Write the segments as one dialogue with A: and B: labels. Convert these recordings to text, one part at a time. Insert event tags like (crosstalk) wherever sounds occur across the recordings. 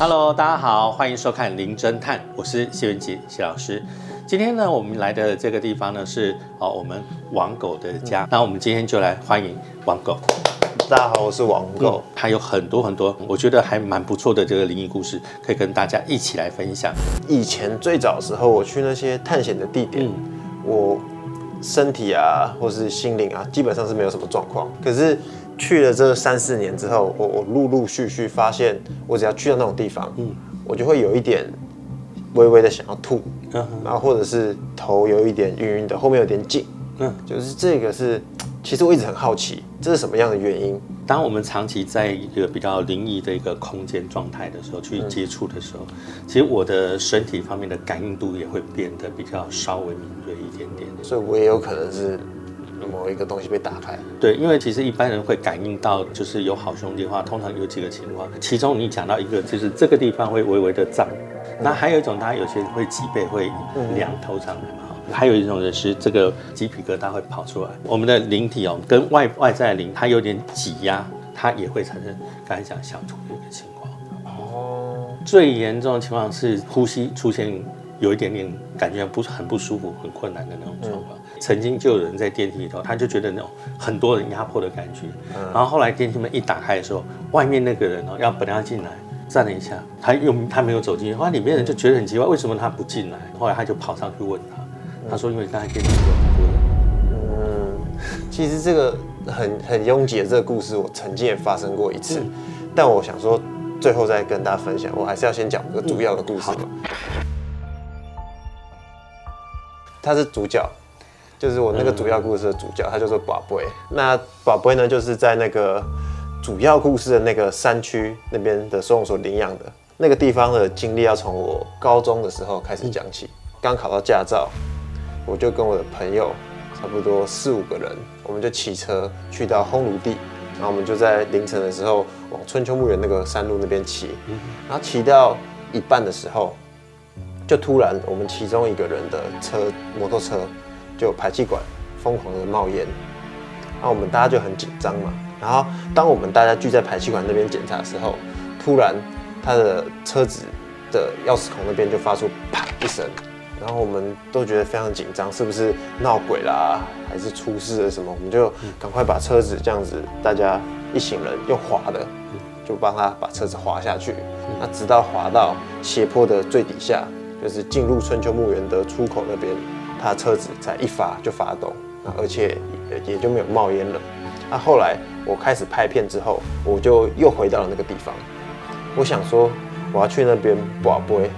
A: Hello，大家好，欢迎收看《零侦探》，我是谢文杰谢老师。今天呢，我们来的这个地方呢是哦我们王狗的家，那我们今天就来欢迎王狗。
B: 大家好，我是王狗。
A: 他有很多很多，我觉得还蛮不错的这个灵异故事，可以跟大家一起来分享。
B: 以前最早的时候，我去那些探险的地点，我身体啊，或是心灵啊，基本上是没有什么状况。可是去了这三四年之后，我我陆陆续续发现，我只要去到那种地方，嗯，我就会有一点微微的想要吐，然后或者是头有一点晕晕的，后面有点紧，嗯，就是这个是。其实我一直很好奇，这是什么样的原因？
A: 当我们长期在一个比较灵异的一个空间状态的时候，去接触的时候，其实我的身体方面的感应度也会变得比较稍微敏锐一点点。
B: 所以我也有可能是某一个东西被打开。
A: 对，因为其实一般人会感应到，就是有好兄弟的话，通常有几个情况，其中你讲到一个，就是这个地方会微微的胀，那还有一种，大家有些人会脊背会凉头上来嘛。还有一种人是这个鸡皮疙瘩会跑出来，我们的灵体哦，跟外外在灵它有点挤压，它也会产生刚才讲想吐的一个情况。哦，最严重的情况是呼吸出现有一点点感觉不是很不舒服、很困难的那种状况。曾经就有人在电梯里头，他就觉得那种很多人压迫的感觉。然后后来电梯门一打开的时候，外面那个人哦要本来要进来，站了一下，他又他没有走进去，后来里面人就觉得很奇怪，为什么他不进来？后来他就跑上去问他。他说：“因为刚才跟你说，
B: 嗯，其实这个很很拥挤的这个故事，我曾经也发生过一次。但我想说，最后再跟大家分享，我还是要先讲个主要的故事嘛。他是主角，就是我那个主要故事的主角，他叫做宝贝。那宝贝呢，就是在那个主要故事的那个山区那边的收容所领养的那个地方的经历，要从我高中的时候开始讲起。刚考到驾照。”我就跟我的朋友，差不多四五个人，我们就骑车去到烘炉地，然后我们就在凌晨的时候往春秋墓园那个山路那边骑，然后骑到一半的时候，就突然我们其中一个人的车摩托车就排气管疯狂的冒烟，那我们大家就很紧张嘛，然后当我们大家聚在排气管那边检查的时候，突然他的车子的钥匙孔那边就发出啪一声。然后我们都觉得非常紧张，是不是闹鬼啦，还是出事了什么？我们就赶快把车子这样子，大家一行人用滑的，就帮他把车子滑下去。那直到滑到斜坡的最底下，就是进入春秋墓园的出口那边，他车子才一发就发动，那而且也就没有冒烟了。那后来我开始拍片之后，我就又回到了那个地方，我想说我要去那边保杯。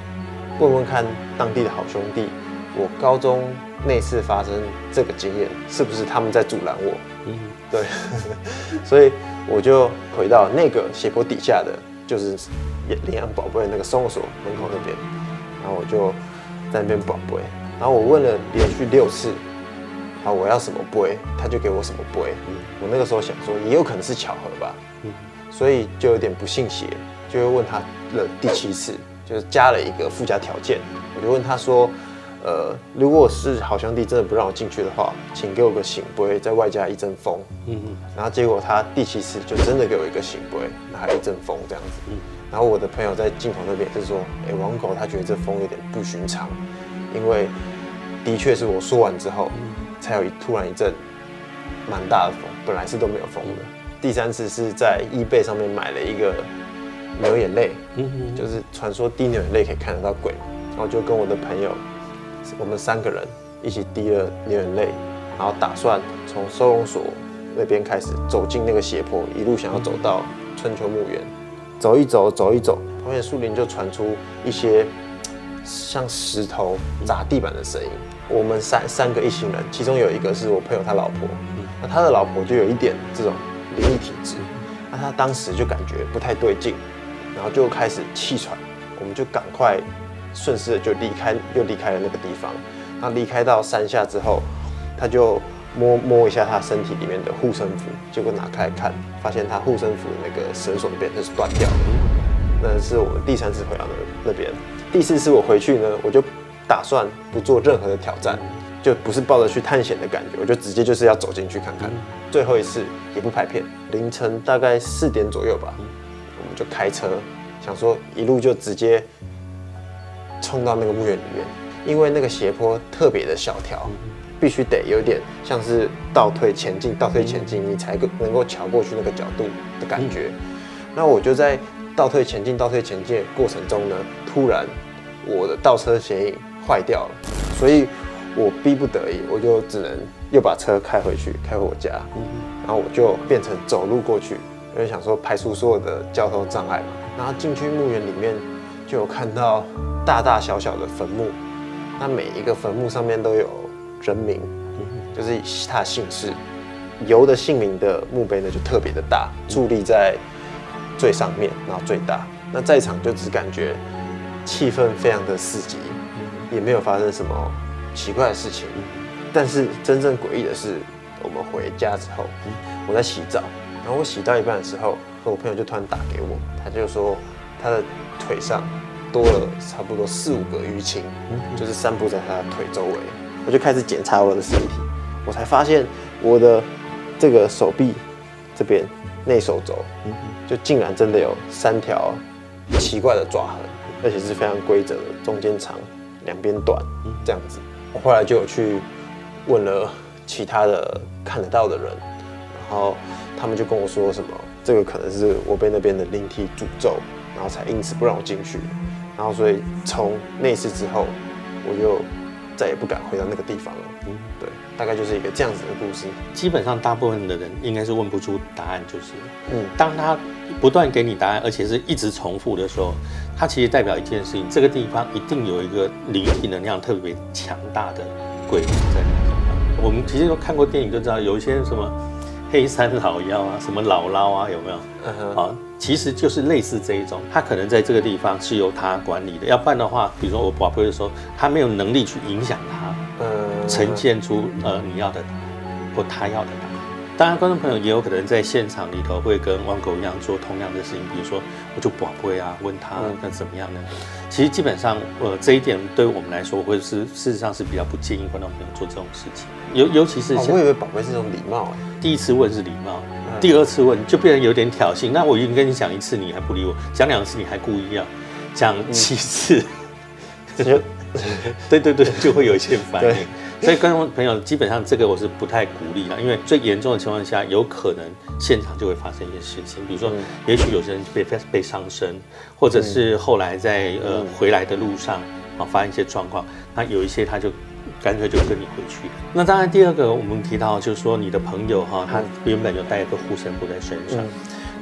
B: 问问看当地的好兄弟，我高中那次发生这个经验，是不是他们在阻拦我？嗯，(laughs) 对，(laughs) 所以我就回到那个斜坡底下的，就是领养宝贝那个收容所门口那边，然后我就在那边保杯，然后我问了连续六次，啊，我要什么杯，他就给我什么杯。我那个时候想说，也有可能是巧合吧，嗯，所以就有点不信邪，就会问他了第七次。就是加了一个附加条件，我就问他说：“呃，如果是好兄弟真的不让我进去的话，请给我个醒杯，再外加一阵风。”嗯嗯。然后结果他第七次就真的给我一个醒杯，还有一阵风这样子。嗯。然后我的朋友在镜头那边是说：“哎，王狗他觉得这风有点不寻常，因为的确是我说完之后，才有一突然一阵蛮大的风，本来是都没有风的。第三次是在易贝上面买了一个。”流眼泪，就是传说滴牛眼泪可以看得到鬼，然后就跟我的朋友，我们三个人一起滴了流眼泪，然后打算从收容所那边开始走进那个斜坡，一路想要走到春秋墓园，走一走，走一走，后面树林就传出一些像石头砸地板的声音。我们三三个一行人，其中有一个是我朋友他老婆，那他的老婆就有一点这种灵异体质，那他当时就感觉不太对劲。然后就开始气喘，我们就赶快顺势就离开，又离开了那个地方。那离开到山下之后，他就摸摸一下他身体里面的护身符，结果拿开看，发现他护身符的那个绳索那边就是断掉了。那是我们第三次回到那那边，第四次我回去呢，我就打算不做任何的挑战，就不是抱着去探险的感觉，我就直接就是要走进去看看。最后一次也不拍片，凌晨大概四点左右吧。我们就开车想说一路就直接冲到那个墓园里面，因为那个斜坡特别的小条，必须得有点像是倒退前进、倒退前进，你才能够瞧过去那个角度的感觉。那我就在倒退前进、倒退前进的过程中呢，突然我的倒车显影坏掉了，所以我逼不得已，我就只能又把车开回去，开回我家，然后我就变成走路过去，因为想说排除所有的交通障碍嘛。然后进去墓园里面，就有看到大大小小的坟墓，那每一个坟墓上面都有人名，就是他姓氏。游的姓名的墓碑呢就特别的大，矗立在最上面，然后最大。那在场就只感觉气氛非常的刺激，也没有发生什么奇怪的事情。但是真正诡异的是，我们回家之后，我在洗澡，然后我洗到一半的时候，和我朋友就突然打给我，他就说他的腿上多了差不多四五个淤青，就是散布在他的腿周围。我就开始检查我的身体，我才发现我的这个手臂这边内手肘，就竟然真的有三条奇怪的爪痕，而且是非常规则的，中间长，两边短，这样子。我后来就有去问了其他的看得到的人，然后他们就跟我说什么，这个可能是我被那边的灵体诅咒，然后才因此不让我进去。然后所以从那次之后，我就再也不敢回到那个地方了。嗯，对，大概就是一个这样子的故事。
A: 基本上大部分的人应该是问不出答案，就是，嗯，当他不断给你答案，而且是一直重复的时候，它其实代表一件事情，这个地方一定有一个灵体能量特别强大的鬼在那个地方。我们其实都看过电影，就知道有一些什么黑山老妖啊，什么姥姥啊，有没有？
B: 嗯哼，
A: 啊，其实就是类似这一种，他可能在这个地方是由他管理的，要不然的话，比如说我宝贝的时候，他没有能力去影响他，
B: 呃，
A: 呈现出呃你要的答案或他要的答案。当然，观众朋友也有可能在现场里头会跟汪狗一样做同样的事情，比如说我就宝贝啊，问他
B: 嗯
A: 那怎么样呢？其实基本上，呃，这一点对我们来说，会是事实上是比较不建议观众朋友做这种事情，尤尤其是
B: 我以为宝贝是一种礼貌哎。
A: 第一次问是礼貌，
B: 嗯
A: 第二次问就变成有点挑衅。那我已经跟你讲一次，你还不理我；讲两次，你还故意要讲七次，
B: 这就 (laughs)
A: 对对对，就会有一些反
B: 对
A: 应。所以观众朋友，基本上这个我是不太鼓励的，因为最严重的情况下，有可能现场就会发生一些事情，比如说，
B: 嗯
A: 也许有些人被被伤身，或者是后来在呃
B: 嗯
A: 回来的路上啊发生一些状况，那有一些他就干脆就跟你回去。那当然，第二个我们提到就是说，你的朋友哈，他原本就带一个护身符在身上。
B: 嗯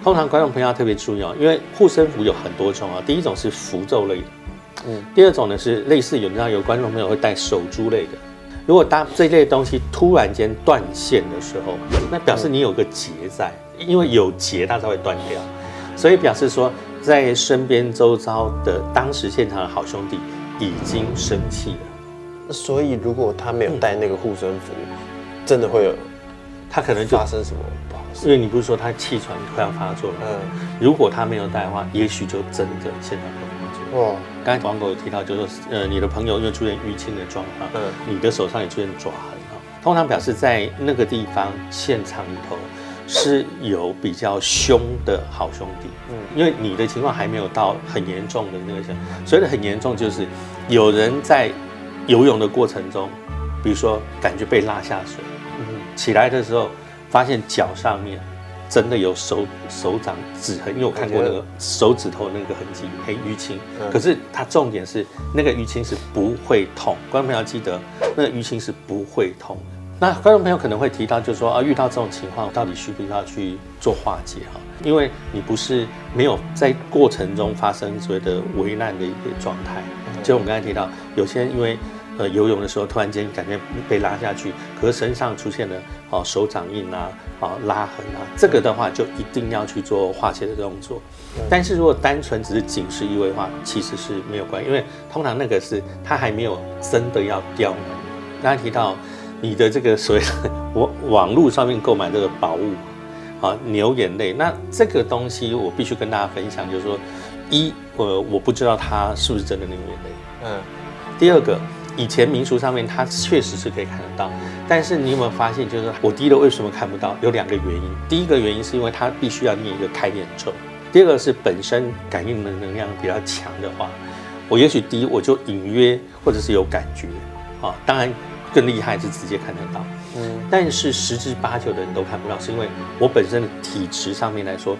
A: 通常观众朋友要特别注意哦，因为护身符有很多种啊。第一种是符咒类的，
B: 嗯
A: 第二种呢是类似有你知道有观众朋友会带手珠类的。如果当这类东西突然间断线的时候，那表示你有个结在，因为有结它才会断掉，所以表示说在身边周遭的当时现场的好兄弟已经生气了，
B: 所以如果他没有带那个护身符，真的会有
A: 他可能就
B: 发生什么不好事？
A: 因为你不是说他气喘快要发作了吗，
B: 嗯，
A: 如果他没有带的话，也许就真的现场会发作。
B: 哇，
A: 刚才王狗有提到，就是说，呃，你的朋友因为出现淤青的状况，
B: 嗯。
A: 你的手上也出现爪痕啊，通常表示在那个地方现场里头是有比较凶的好兄弟，
B: 嗯。
A: 因为你的情况还没有到很严重的那个情况，所谓的很严重就是有人在游泳的过程中，比如说感觉被拉下水，
B: 嗯。
A: 起来的时候发现脚上面真的有手手掌指痕，因为我看过那个手指头那个痕迹，黑淤青。
B: 嗯
A: 可是它重点是那个淤青是不会痛，观众朋友要记得，那个淤青是不会痛的。那观众朋友可能会提到，就是说啊，遇到这种情况，到底需不需要去做化解哈？因为你不是没有在过程中发生所谓的危难的一个状态，就我们刚才提到，有些人因为呃游泳的时候突然间感觉被拉下去，可是身上出现了哦手掌印啊、啊拉痕啊，这个的话就一定要去做化解的动作。但是如果单纯只是警示意味的话，其实是没有关系，因为通常那个是它还没有真的要刁难你。刚才提到你的这个所谓的网网络上面购买这个宝物啊牛眼泪，那这个东西我必须跟大家分享，就是说一呃我不知道它是不是真的牛眼泪。
B: 嗯
A: 第二个，以前民俗上面它确实是可以看得到，但是你有没有发现，就是我第一个为什么看不到？有两个原因。第一个原因是因为它必须要念一个开眼咒，第二个是本身感应的能量比较强的话，我也许第一我就隐约或者是有感觉啊，当然更厉害是直接看得到。嗯，但是十之八九的人都看不到，是因为我本身的体质上面来说，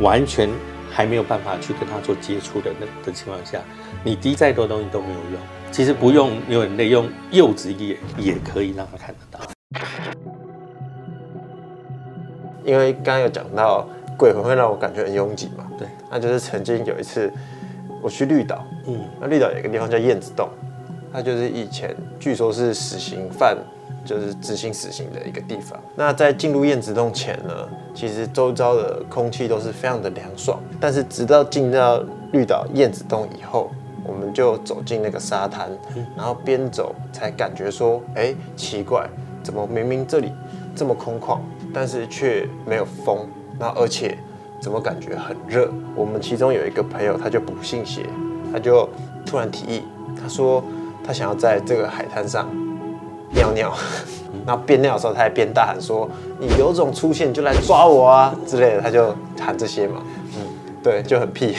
A: 完全还没有办法去跟他做接触的那的情况下，你滴再多东西都没有用。其实不用流眼泪，用柚子也也可以让他看得到。
B: 因为刚刚有讲到鬼魂会让我感觉很拥挤嘛，
A: 对，
B: 那就是曾经有一次我去绿岛，嗯，那绿岛有一个地方叫燕子洞，它就是以前据说是死刑犯就是执行死刑的一个地方。那在进入燕子洞前呢，其实周遭的空气都是非常的凉爽，但是直到进到绿岛燕子洞以后，就走进那个沙滩，然后边走才感觉说，哎，奇怪，怎么明明这里这么空旷？但是却没有风，那而且怎么感觉很热？我们其中有一个朋友，他就不信邪，他就突然提议，他说他想要在这个海滩上尿尿，(laughs) 然后边尿的时候他还边大喊说：“你有种出现就来抓我啊！”之类的，他就喊这些嘛。嗯，对，就很屁。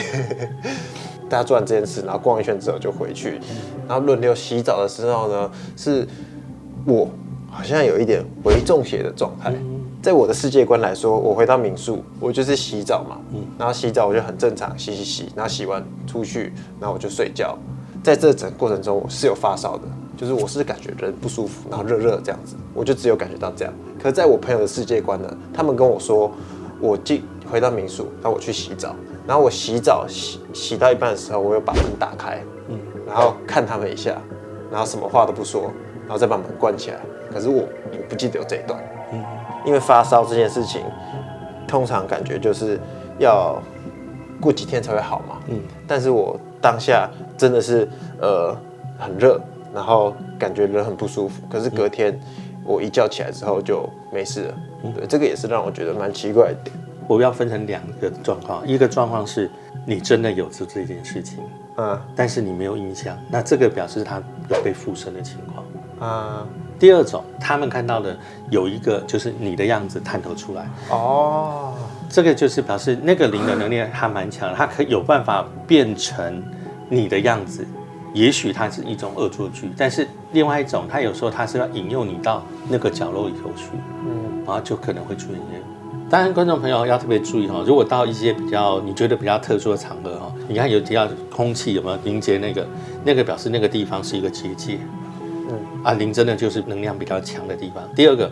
B: 大家做完这件事，然后逛一圈之后就回去，然后轮流洗澡的时候呢，是我好像有一点微中邪的状态。在我的世界观来说，我回到民宿，我就是洗澡嘛，嗯，然后洗澡我就很正常，洗洗洗，然后洗完出去，然后我就睡觉。在这整过程中，我是有发烧的，就是我是感觉人不舒服，然后热热这样子，我就只有感觉到这样。可是在我朋友的世界观呢，他们跟我说，我进回到民宿，然后我去洗澡，然后我洗澡洗洗到一半的时候，我又把门打开，嗯，然后看他们一下，然后什么话都不说，然后再把门关起来。可是我我不记得有这一段，嗯。因为发烧这件事情，通常感觉就是要过几天才会好嘛。嗯，但是我当下真的是呃很热，然后感觉人很不舒服。可是隔天我一觉起来之后就没事了。对，这个也是让我觉得蛮奇怪的点。
A: 我要分成两个状况，一个状况是你真的有做这件事情，嗯，但是你没有印象，那这个表示他有被附身的情况，嗯。第二种，他们看到的有一个就是你的样子探头出来哦，这个就是表示那个灵的能力还蛮强，它可有办法变成你的样子。也许它是一种恶作剧，但是另外一种，它有时候它是要引诱你到那个角落里头去，嗯，然后就可能会出现。当然，观众朋友要特别注意哈，如果到一些比较你觉得比较特殊的场合哈，你看有提到空气有没有凝结，那个那个表示那个地方是一个结界。嗯啊，灵真的就是能量比较强的地方。第二个，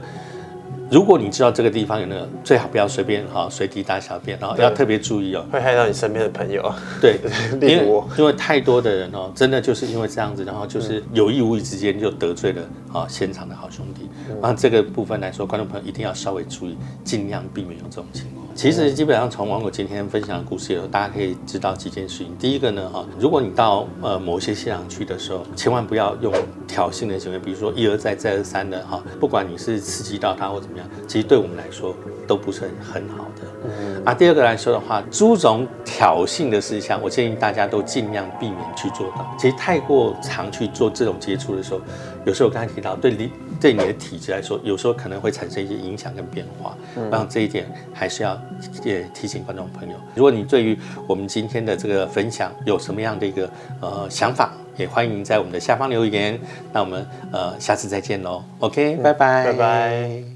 A: 如果你知道这个地方有那个，最好不要随便哈随地大小便，然后要特别注意哦，
B: 会害到你身边的朋友。
A: 对，(laughs) 因为因为太多的人哦，真的就是因为这样子，然后就是有意无意之间就得罪了啊现场的好兄弟。然后这个部分来说，观众朋友一定要稍微注意，尽量避免有这种情况。其实基本上从网友今天分享的故事里头，大家可以知道几件事情。第一个呢，哈，如果你到呃某些现场去的时候，千万不要用挑衅的行为，比如说一而再再而三的哈，不管你是刺激到他或怎么样，其实对我们来说都不是很很好的。嗯。啊，第二个来说的话，诸种挑衅的事项，我建议大家都尽量避免去做到。其实太过常去做这种接触的时候，有时候我刚才提到对你。对你的体质来说，有时候可能会产生一些影响跟变化，让这一点还是要也提醒观众朋友。如果你对于我们今天的这个分享有什么样的一个呃想法，也欢迎在我们的下方留言。那我们呃下次再见喽，OK，拜拜，
B: 拜拜。